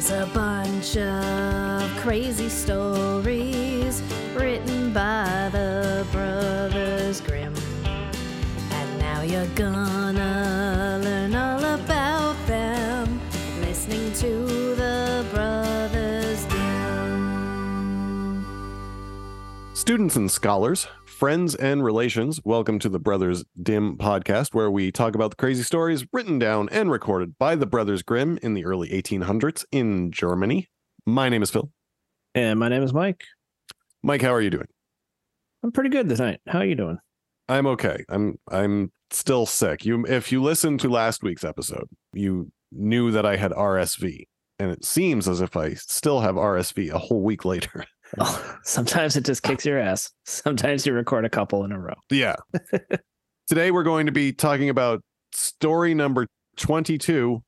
There's a bunch of crazy stories written by the Brothers Grimm. And now you're gonna learn all about them listening to the Brothers Grimm. Students and scholars, friends and relations, welcome to the Brothers Dim podcast, where we talk about the crazy stories written down and recorded by the Brothers Grimm in the early 1800s in Germany. My name is Phil. And my name is Mike. Mike, how are you doing? I'm pretty good tonight. How are you doing? I'm okay. I'm I'm still sick. You if you listened to last week's episode, you knew that I had RSV, and it seems as if I still have RSV a whole week later. Oh, sometimes it just kicks your ass. Sometimes you record a couple in a row. Yeah. Today we're going to be talking about story number 22,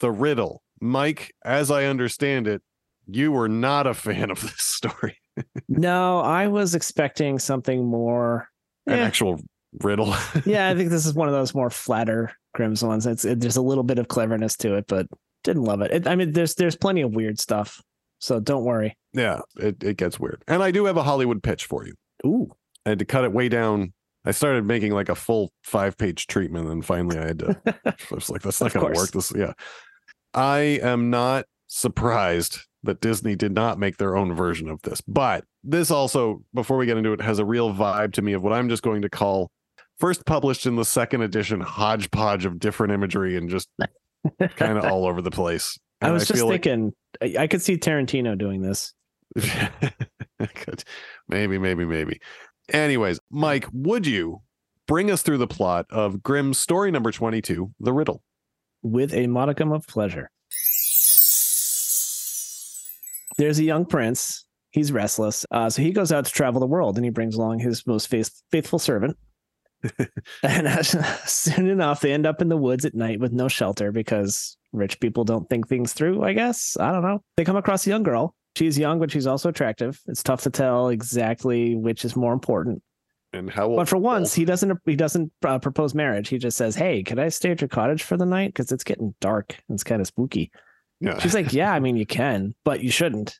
The Riddle. Mike, as I understand it, you were not a fan of this story. No, I was expecting something more. An Eh, actual riddle. yeah, I think this is one of those more flatter Grimm's ones. It's it, there's a little bit of cleverness to it, but didn't love it. it. I mean, there's there's plenty of weird stuff, so don't worry. Yeah, it, it gets weird. And I do have a Hollywood pitch for you. Ooh, I had to cut it way down. I started making like a full five page treatment, and finally I had to. I was like, that's not going to work. This, yeah. I am not surprised that Disney did not make their own version of this, but this also, before we get into it, has a real vibe to me of what I'm just going to call first published in the second edition hodgepodge of different imagery and just kind of all over the place. I And was just feel like- thinking I, I could see Tarantino doing this. Good. Maybe, maybe, maybe. Anyways, Mike, would you bring us through the plot of Grimm's story number 22, The Riddle? with a modicum of pleasure. There's a young prince. He's restless. Uh, so he goes out to travel the world and he brings along his most faith- faithful servant. and as, soon enough, they end up in the woods at night with no shelter because rich people don't think things through, I guess. I don't know. They come across a young girl. She's young, but she's also attractive. It's tough to tell exactly which is more important. And how But for once, he doesn't he doesn't uh, propose marriage. He just says, "Hey, could I stay at your cottage for the night? Because it's getting dark. and It's kind of spooky." yeah. She's like, "Yeah, I mean, you can, but you shouldn't."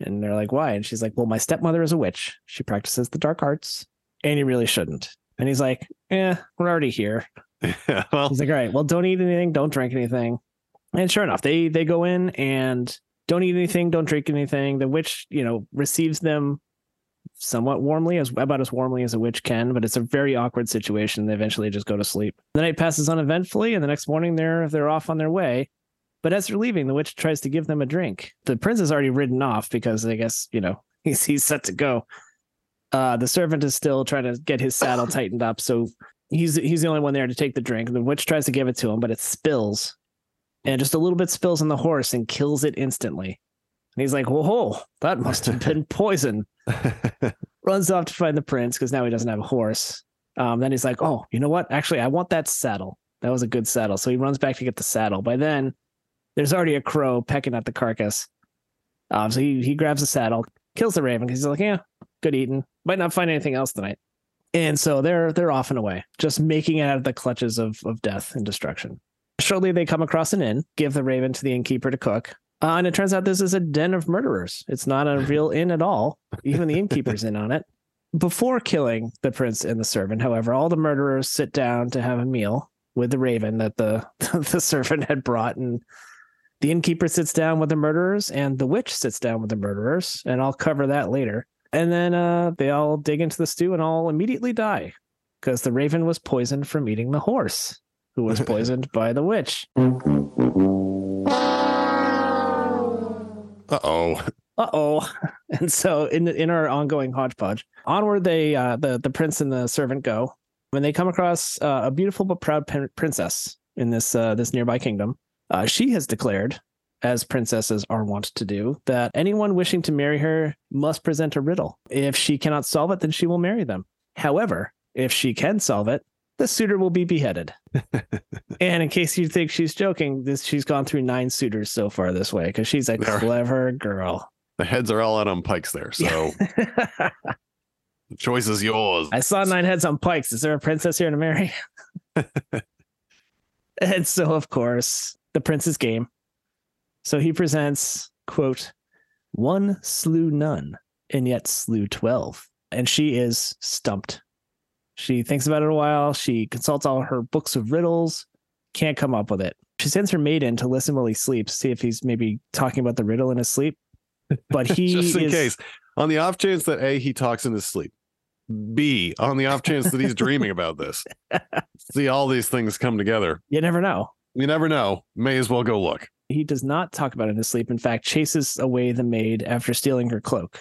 And they're like, "Why?" And she's like, "Well, my stepmother is a witch. She practices the dark arts, and you really shouldn't." And he's like, "Eh, we're already here." yeah, well, He's like, "All right, well, don't eat anything, don't drink anything." And sure enough, they they go in and don't eat anything, don't drink anything. The witch, you know, receives them somewhat warmly, as about as warmly as a witch can, but it's a very awkward situation. They eventually just go to sleep. The night passes uneventfully, and the next morning they're they're off on their way. But as they're leaving, the witch tries to give them a drink. The prince has already ridden off because I guess you know he's he's set to go. Uh, the servant is still trying to get his saddle tightened up, so he's he's the only one there to take the drink. The witch tries to give it to him, but it spills, and just a little bit spills on the horse and kills it instantly. And he's like, "Whoa, that must have been poison." runs off to find the prince because now he doesn't have a horse. Um, then he's like, "Oh, you know what? Actually, I want that saddle. That was a good saddle." So he runs back to get the saddle. By then, there's already a crow pecking at the carcass. Um, so he he grabs the saddle, kills the raven because he's like, "Yeah, good eating. Might not find anything else tonight." And so they're they're off and away, just making it out of the clutches of of death and destruction. Shortly, they come across an inn, give the raven to the innkeeper to cook. Uh, and it turns out this is a den of murderers. It's not a real inn at all. Even the innkeeper's in on it. Before killing the prince and the servant, however, all the murderers sit down to have a meal with the raven that the the servant had brought, and the innkeeper sits down with the murderers, and the witch sits down with the murderers, and I'll cover that later. And then uh, they all dig into the stew and all immediately die because the raven was poisoned from eating the horse, who was poisoned by the witch. uh oh. uh oh. And so in in our ongoing hodgepodge, onward they uh, the the prince and the servant go, when they come across uh, a beautiful but proud prin- princess in this uh, this nearby kingdom. Uh, she has declared, as princesses are wont to do, that anyone wishing to marry her must present a riddle. If she cannot solve it, then she will marry them. However, if she can solve it, the suitor will be beheaded. and in case you think she's joking, this she's gone through nine suitors so far this way because she's a There. clever girl. The heads are all out on pikes there. So the choice is yours. I saw nine heads on pikes. Is there a princess here to marry? and so, of course, the prince is game. So he presents, quote, one slew none and yet slew 12. And she is stumped. She thinks about it a while. She consults all her books of riddles, can't come up with it. She sends her maiden to listen while he sleeps, see if he's maybe talking about the riddle in his sleep. But he Just in is, case. On the off chance that A, he talks in his sleep. B, on the off chance that he's dreaming about this. See all these things come together. you never know. You never know. May as well go look. He does not talk about it in his sleep. In fact, chases away the maid after stealing her cloak.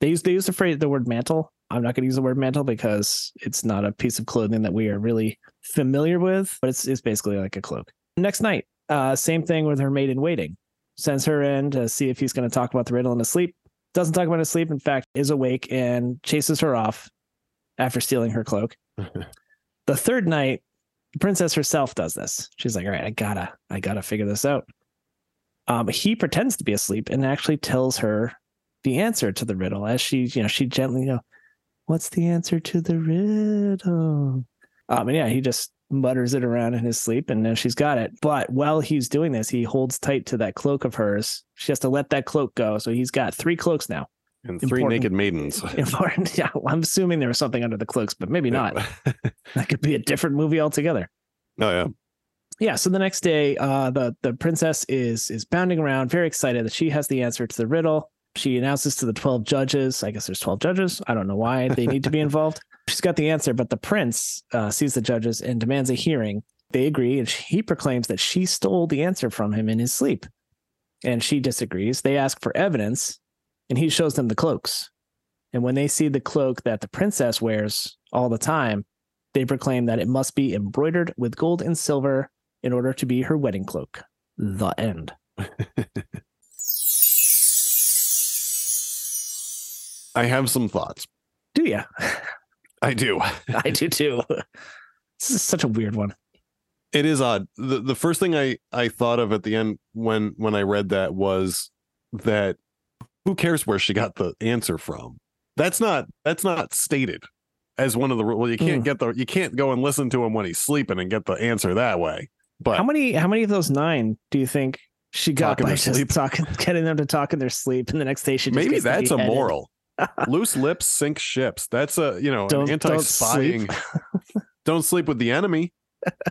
They use they use the phrase the word mantle. I'm not going to use the word mantle because it's not a piece of clothing that we are really familiar with, but it's it's basically like a cloak. Next night, uh, same thing with her maid in waiting. Sends her in to see if he's going to talk about the riddle in his sleep. Doesn't talk about his sleep. In fact, is awake and chases her off after stealing her cloak. the third night, the princess herself does this. She's like, "All right, I gotta, I gotta figure this out." Um, he pretends to be asleep and actually tells her the answer to the riddle as she, you know, she gently, you know, what's the answer to the riddle? Um, and yeah, he just mutters it around in his sleep and now she's got it. But while he's doing this, he holds tight to that cloak of hers. She has to let that cloak go. So he's got three cloaks now. And three Important. naked maidens. Important. Yeah, well, I'm assuming there was something under the cloaks, but maybe not. That could be a different movie altogether. oh yeah. yeah so the next day uh the the princess is is bounding around very excited that she has the answer to the riddle she announces to the 12 judges. I guess there's 12 judges. I don't know why they need to be involved. She's got the answer but the prince uh, sees the judges and demands a hearing. They agree and he proclaims that she stole the answer from him in his sleep. And she disagrees. They ask for evidence and he shows them the cloaks. And when they see the cloak that the princess wears all the time they proclaim that it must be embroidered with gold and silver in order to be her wedding cloak. The end. I have some thoughts. Do ya? I do. I do too. This is such a weird one. It is odd. The the first thing I I thought of at the end when when I read that was that who cares where she got the answer from? That's not that's not stated as one of the well you can't Hmm. get the you can't go and listen to him when he's sleeping and get the answer that way. But How many how many of those nine do you think she got by just sleep. talking getting them to talk in their sleep and the next day she just maybe that's a moral. Loose lips sink ships. That's a you know Don't- an don't anti-spying. Don't sleep. with the enemy.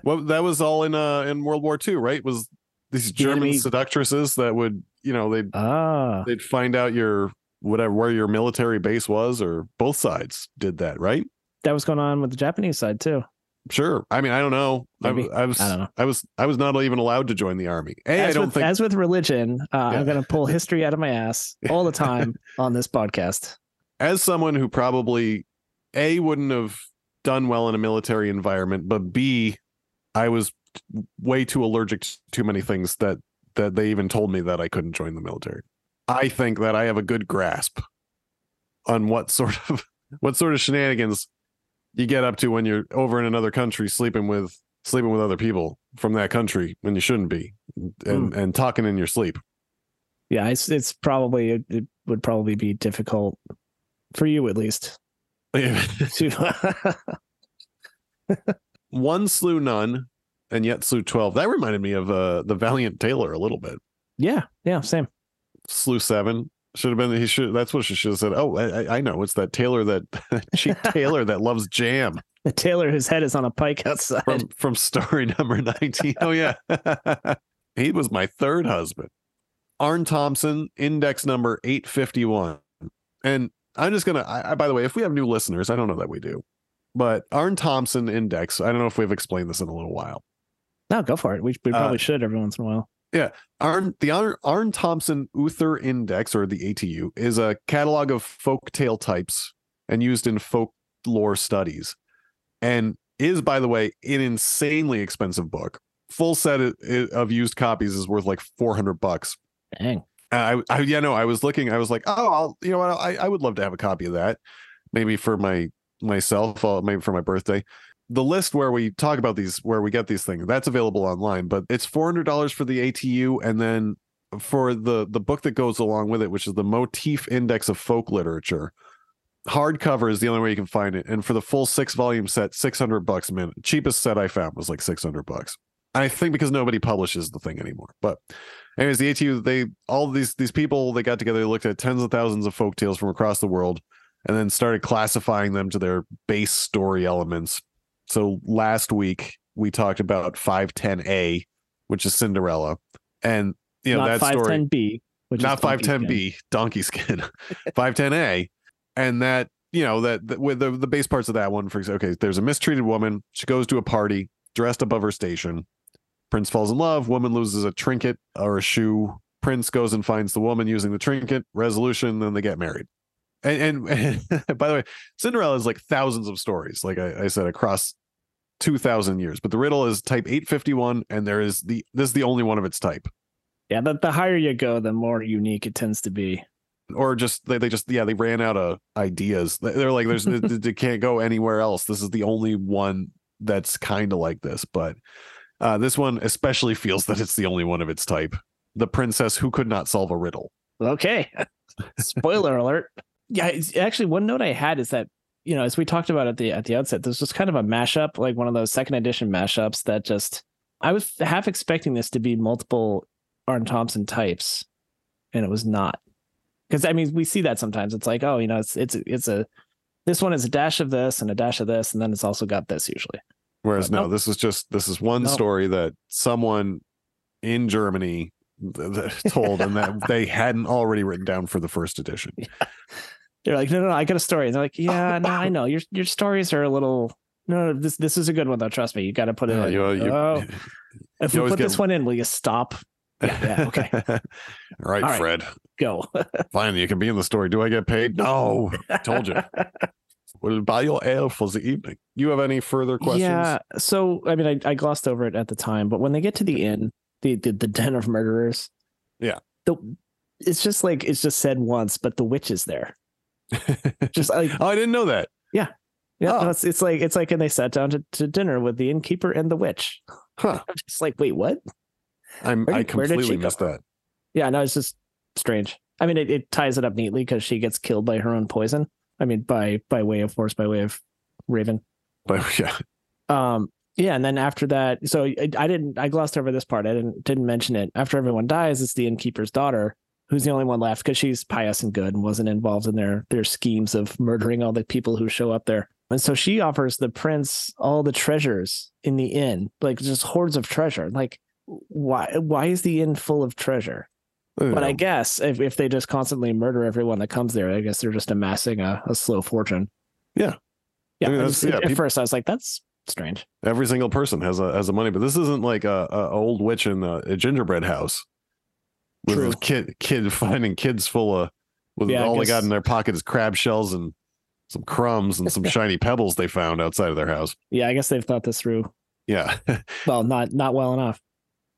well, that was all in uh in World War II, right? Was these The German enemy- seductresses that would you know they'd Ah, they'd find out your whatever where your military base was, or both sides did that, right? that was going on with the Japanese side too. Sure. I mean, I don't know. I, I was I don't know. I was I was not even allowed to join the army. A, I As don't with, think as with religion, uh, Yeah. I'm going to pull history out of my ass all the time on this podcast. as someone who probably a wouldn't have done well in a military environment, but b I was way too allergic to too many things that that they even told me that I couldn't join the military. I think that I have a good grasp on what sort of what sort of shenanigans you get up to when you're over in another country sleeping with sleeping with other people from that country when you shouldn't be and and talking in your sleep. Yeah, it's it's probably it, it would probably be difficult for you at least. One slew none and yet slew 12 that reminded me of uh the valiant tailor a little bit. Yeah yeah same. Slew seven should have been he should that's what she should have said oh i, I- know it's that tailor that cheap tailor that loves jam. The tailor whose head is on a pike outside. From from story number 19 oh yeah. He was my third husband. Aarne thompson index number 851 and i'm just gonna I, I by the way if we have new listeners i don't know that we do but arn thompson index i don't know if we've explained this in a little while. No go for it. We, we Uh, probably should every once in a while Aarne, the Aarne, Aarne Thompson Uther Index, or the ATU, is a catalog of folk tale types and used in folklore studies, and is, by the way, an insanely expensive book. Full set of, used copies is worth like four hundred bucks. dang I, I, yeah, no, I was looking. I was like, oh, I'll, you know what? I, I would love to have a copy of that, maybe for my myself, uh, maybe for my birthday. The list where we talk about these, where we get these things, that's available online, but it's four hundred dollars for the ATU, and then for the the book that goes along with it, which is the Motif Index of Folk Literature. Hardcover is the only way you can find it, and for the full six volume set, six hundred bucks minute. Cheapest set I found was like six hundred bucks. I think because nobody publishes the thing anymore. But anyways, the ATU they all these these people they got together, they looked at tens of thousands of folk tales from across the world, and then started classifying them to their base story elements. So last week we talked about 510A, which is Cinderella, and you know Not that story 510B, which not is Donkey 510B, donkey skin, 510A, and that you know that, that with the the base parts of that one, for example, okay, there's a mistreated woman. She goes to a party dressed above her station. Prince falls in love. Woman loses a trinket or a shoe. Prince goes and finds the woman using the trinket. Resolution. Then they get married. And, and, by the way, Cinderella is like thousands of stories, like I, I said, across two thousand years. But the riddle is type eight fifty one, and there is the this is the only one of its type. Yeah, the, the higher you go, the more unique it tends to be. or just they, they just yeah they ran out of ideas They- they're like there's they, they can't go anywhere else this is the only one that's kind of like this but uh this one especially feels that it's the only one of its type the princess who could not solve a riddle Okay. Spoiler alert. Yeah, actually, one note I had is that you know, as we talked about at the at the outset, there's just kind of a mashup, like one of those second edition mashups that just I was half expecting this to be multiple Aarne Thompson types, and it was not. Because I mean, we see that sometimes. It's like, oh, you know, it's it's it's a this one is a dash of this and a dash of this, and then it's also got this usually. whereas But no nope. this is just this is one Nope. story that someone in germany told and that they hadn't already written down for the first edition They're like, no, no, no, I got a story. And they're like, yeah, no, I know your your stories are a little. No, no, this this is a good one though. Trust me, you got to put it. Yeah, in. you, you, oh, if you we put get- this one in, will you stop? Yeah, yeah, okay, all right All right. fred go. fine you can be in the story do i get paid no told you We'll buy your ale for the evening. You have any further questions? Yeah. So I mean, I, I glossed over it at the time, but when they get to the inn, the the, the den of murderers. Yeah. The it's just like it's just said once, but the witch is there. Just like oh, I didn't know that. yeah, Oh. no, it's, it's like it's like and they sat down to, to dinner with the innkeeper and the witch. Huh. I'm just like, wait, what? I'm, Where I did- where did completely she go? missed that. Yeah, no, it's just strange. I mean, it, it ties it up neatly because she gets killed by her own poison. I mean, by by way of force, by way of Raven. But yeah, Um, yeah, and then after that, so I, I didn't, I glossed over this part. I didn't didn't mention it. After everyone dies, it's the innkeeper's daughter who's the only one left because she's pious and good and wasn't involved in their their schemes of murdering all the people who show up there. And so she offers the prince all the treasures in the inn, like just hordes of treasure. Like, why why is the inn full of treasure? But I guess if, if they just constantly murder everyone that comes there, I guess they're just amassing a, a slow fortune. Yeah. Yeah. I mean, I that's- just- yeah, at peop- first I was like, that's strange. every single person has a has a money, but this isn't like a, a old witch in a, a gingerbread house with True. kid kid finding kids full of with Yeah, all they got in their pocket is crab shells and some crumbs and some shiny pebbles they found outside of their house. Yeah, I guess they've thought this through. Yeah, Well, not not well enough.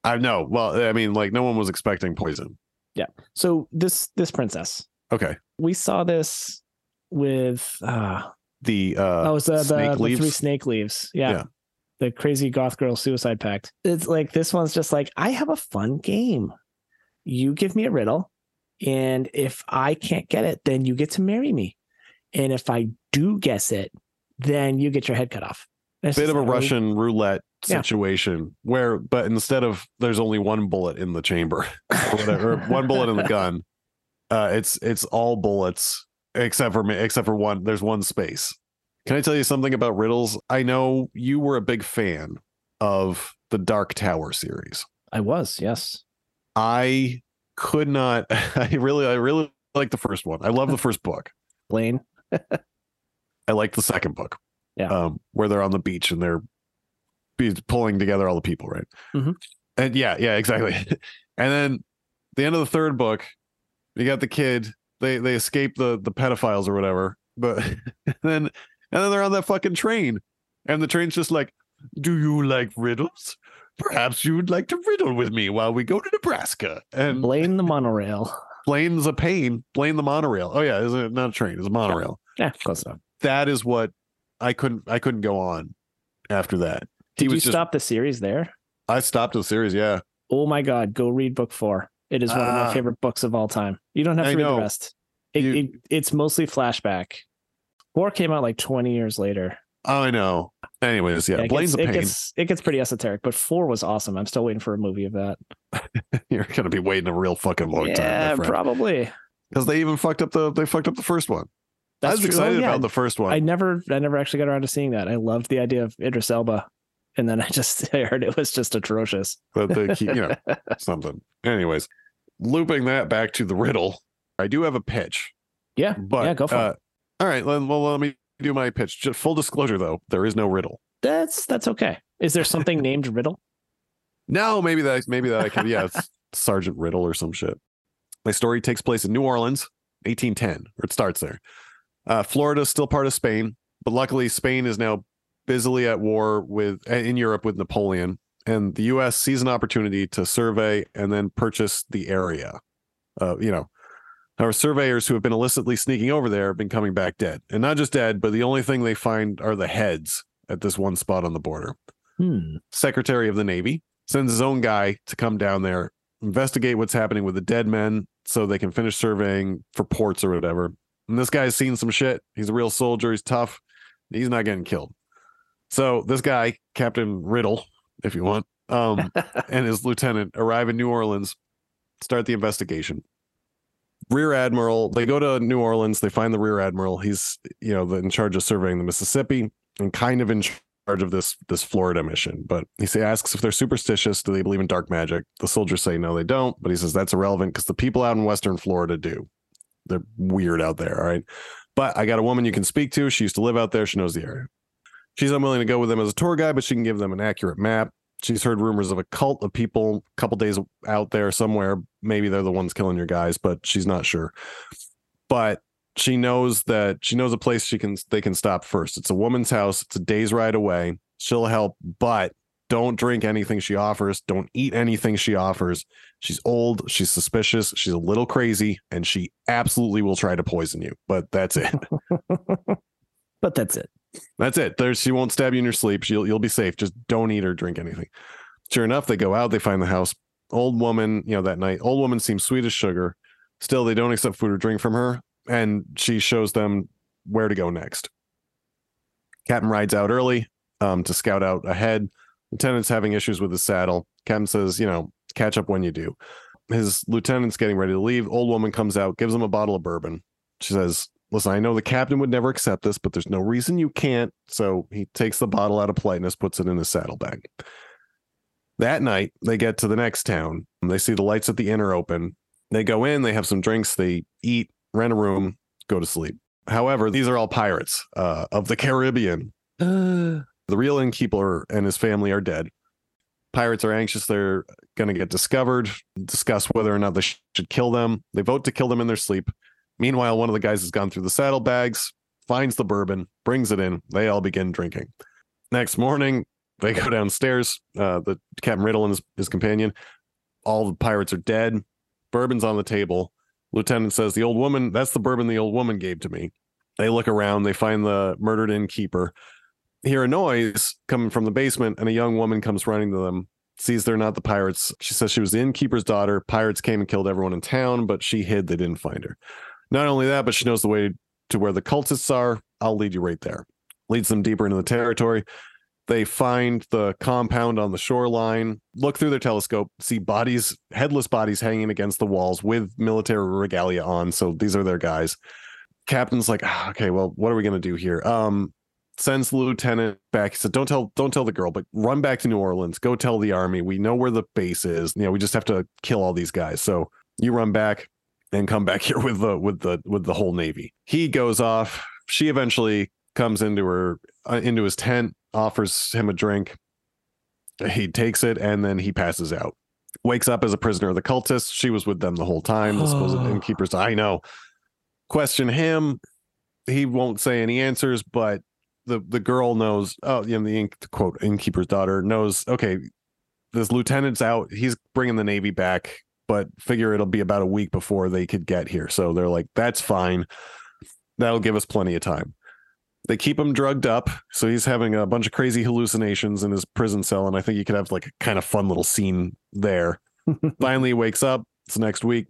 I know. Well, I mean, like no one was expecting poison. Yeah. So this this princess, Okay, we saw this with uh the uh, oh, it's the, the, snake the leaves. three snake leaves. Yeah. Yeah. The crazy goth girl suicide pact. It's like this one's just like, I have a fun game. You give me a riddle, and if I can't get it, then you get to marry me. And if I do guess it, then you get your head cut off. It's bit of a like, Russian roulette Yeah. situation where, but instead of there's only one bullet in the chamber or whatever, one bullet in the gun, uh, it's it's all bullets except for me, except for one. There's one space. Can I tell you something about riddles? I know you were a big fan of the Dark Tower series. I was, yes. I could not. I really, I really like the first one. I love the first book. Blaine. I like the second book. Yeah. Um, where they're on the beach and they're be pulling together all the people, right? Mhm. And yeah, yeah, exactly. and then the end of the third book, you got the kid. They they escape the the pedophiles or whatever. But and then and then they're on that fucking train, and the train's just like, "Do you like riddles? Perhaps you would like to riddle with me while we go to Nebraska." And Blaine the monorail. Blaine's a pain. Blaine the monorail. Oh yeah, is it not a train? It's a monorail Yeah, close enough. that is what I couldn't I couldn't go on after that. Did you just- stop the series there? I stopped the series, yeah. Oh my God, go read book four. It is one of Ah. my favorite books of all time. You don't have to I read know. the rest. It, You- it, it's mostly flashback. Four came out like 20 years later. Oh, I know. Anyways, yeah, it Blaine's gets, a it pain. gets it gets pretty esoteric, but four was awesome. I'm still waiting for a movie of that. You're gonna be waiting a real fucking long yeah, time, probably. because they even fucked up the they fucked up the first one. That's I was true. excited Oh, yeah. about the first one. I never I never actually got around to seeing that. I loved the idea of Idris Elba. And then I just I heard it was just atrocious. but they keep, you know, something. Anyways, looping that back to the riddle, I do have a pitch. Yeah. But yeah, go for uh, it. all right, well, let me do my pitch. Just full disclosure, though, there is no riddle. That's that's okay. Is there something named Riddle? No, maybe that maybe that I can. Yeah, it's Sergeant Riddle or some shit. My story takes place in New Orleans, 1810, or it starts there. Uh, Florida is still part of Spain, but luckily Spain is now busily at war with in Europe with Napoleon, and the U.S. sees an opportunity to survey and then purchase the area. Uh, you know, our surveyors who have been illicitly sneaking over there have been coming back dead, and not just dead, but the only thing they find are the heads at this one spot on the border. Hmm. Secretary of the Navy sends his own guy to come down there, investigate what's happening with the dead men so they can finish surveying for ports or whatever. And this guy's seen some shit. He's a real soldier. He's tough. He's not getting killed. So this guy, Captain Riddle, if you want, um, and his lieutenant arrive in New Orleans, start the investigation. Rear Admiral, they go to New Orleans, they find the Rear Admiral. He's, you know, in charge of surveying the Mississippi and kind of in charge of this this Florida mission. But he asks if they're superstitious, do they believe in dark magic? The soldiers say no, they don't. But he says that's irrelevant because the people out in Western Florida do. They're weird out there. All right. But I got a woman you can speak to. She used to live out there. She knows the area. She's unwilling to go with them as a tour guide, but she can give them an accurate map. She's heard rumors of a cult of people a couple days out there somewhere. Maybe they're the ones killing your guys, but she's not sure. But she knows that she knows a place she can they can stop first. It's a woman's house. It's a day's ride away. She'll help, but don't drink anything she offers. Don't eat anything she offers. She's old. She's suspicious. She's a little crazy, and she absolutely will try to poison you. But that's it. But that's it. That's it. There's she won't stab you in your sleep. She'll you'll be safe. Just don't eat or drink anything. Sure enough, they go out, they find the house. Old woman, you know, that night, old woman seems sweet as sugar. Still, they don't accept food or drink from her, and she shows them where to go next. Captain rides out early um, to scout out ahead. Lieutenant's having issues with his saddle. Captain says, you know, catch up when you do. His lieutenant's getting ready to leave. Old woman comes out, gives him a bottle of bourbon. She says, Listen, I know the captain would never accept this, but there's no reason you can't. So he takes the bottle out of politeness, puts it in his saddlebag. That night, they get to the next town. They see the lights at the inn are open. They go in, they have some drinks, they eat, rent a room, go to sleep. However, these are all pirates uh, of the Caribbean. The real innkeeper and his family are dead. Pirates are anxious they're going to get discovered, discuss whether or not they should kill them. They vote to kill them in their sleep. Meanwhile, one of the guys has gone through the saddlebags, finds the bourbon, brings it in. They all begin drinking. Next morning, they go downstairs. Uh, the Captain Riddle and his, his companion. All the pirates are dead. Bourbon's on the table. Lieutenant says, The old woman, that's the bourbon the old woman gave to me. They look around, they find the murdered innkeeper hear a noise coming from the basement, and a young woman comes running to them. Sees they're not the pirates. She says she was the innkeeper's daughter. Pirates came and killed everyone in town, but she hid. They didn't find her. Not only that, but she knows the way to where the cultists are. I'll lead you right there. Leads them deeper into the territory. They find the compound on the shoreline, look through their telescope, see bodies, headless bodies hanging against the walls with military regalia on. So these are their guys. Captain's like, ah, okay, well, what are we gonna do here? Um, sends the lieutenant back. He said, "Don't tell, don't tell the girl, but run back to New Orleans. Go tell the army. We know where the base is. You know, we just have to kill all these guys. So you run back and come back here with the with the with the whole navy." He goes off. She eventually comes into her uh, into his tent, offers him a drink. He takes it and then he passes out. Wakes up as a prisoner of the cultists. She was with them the whole time. The supposed innkeepers. I know. Question him. He won't say any answers, but the the girl knows oh you know the ink quote innkeeper's daughter knows okay this lieutenant's out he's bringing the navy back but figure it'll be about a week before they could get here. So they're like that's fine. That'll give us plenty of time. They keep him drugged up. So he's having a bunch of crazy hallucinations in his prison cell. And i think you could have like a kind of fun little scene there. Finally he wakes up. It's next week.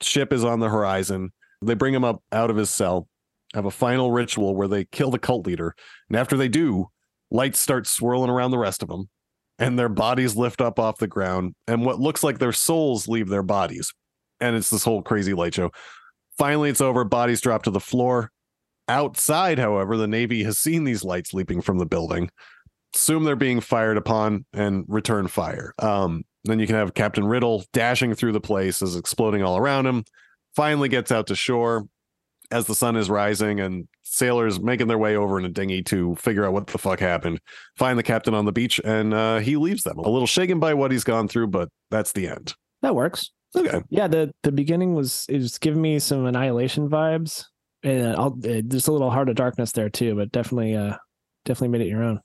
Ship is on the horizon. They bring him up out of his cell have a final ritual where they kill the cult leader. And after they do, lights start swirling around the rest of them, and their bodies lift up off the ground, and what looks like their souls leave their bodies. And it's this whole crazy light show. Finally, it's over. Bodies drop to the floor. Outside, however, the Navy has seen these lights leaping from the building. Assume they're being fired upon and return fire. Um, then you can have Captain Riddle dashing through the place as exploding all around him. Finally gets out to shore as the sun is rising and sailors making their way over in a dinghy to figure out what the fuck happened. Find the captain on the beach and uh, he leaves them. A little shaken by what he's gone through, but that's the end. That works. Okay. Yeah, the the beginning was it was giving me some annihilation vibes, and I'll, uh, there's a little heart of darkness there too, but definitely uh definitely made it your own.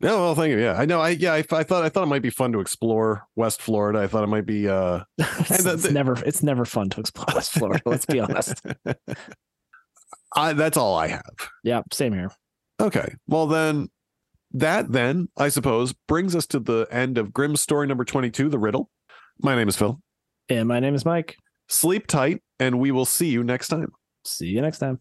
No, well, thank you. Yeah, I know. I yeah, I, I thought I thought it might be fun to explore West Florida. I thought it might be. uh it's, it's never it's never fun to explore West Florida. let's be honest. I, that's all I have. Yeah, same here. Okay. Well, then that then I suppose brings us to the end of Grimm's story number twenty-two, the riddle. My name is Phil. And my name is Mike. Sleep tight, and we will see you next time. See you next time.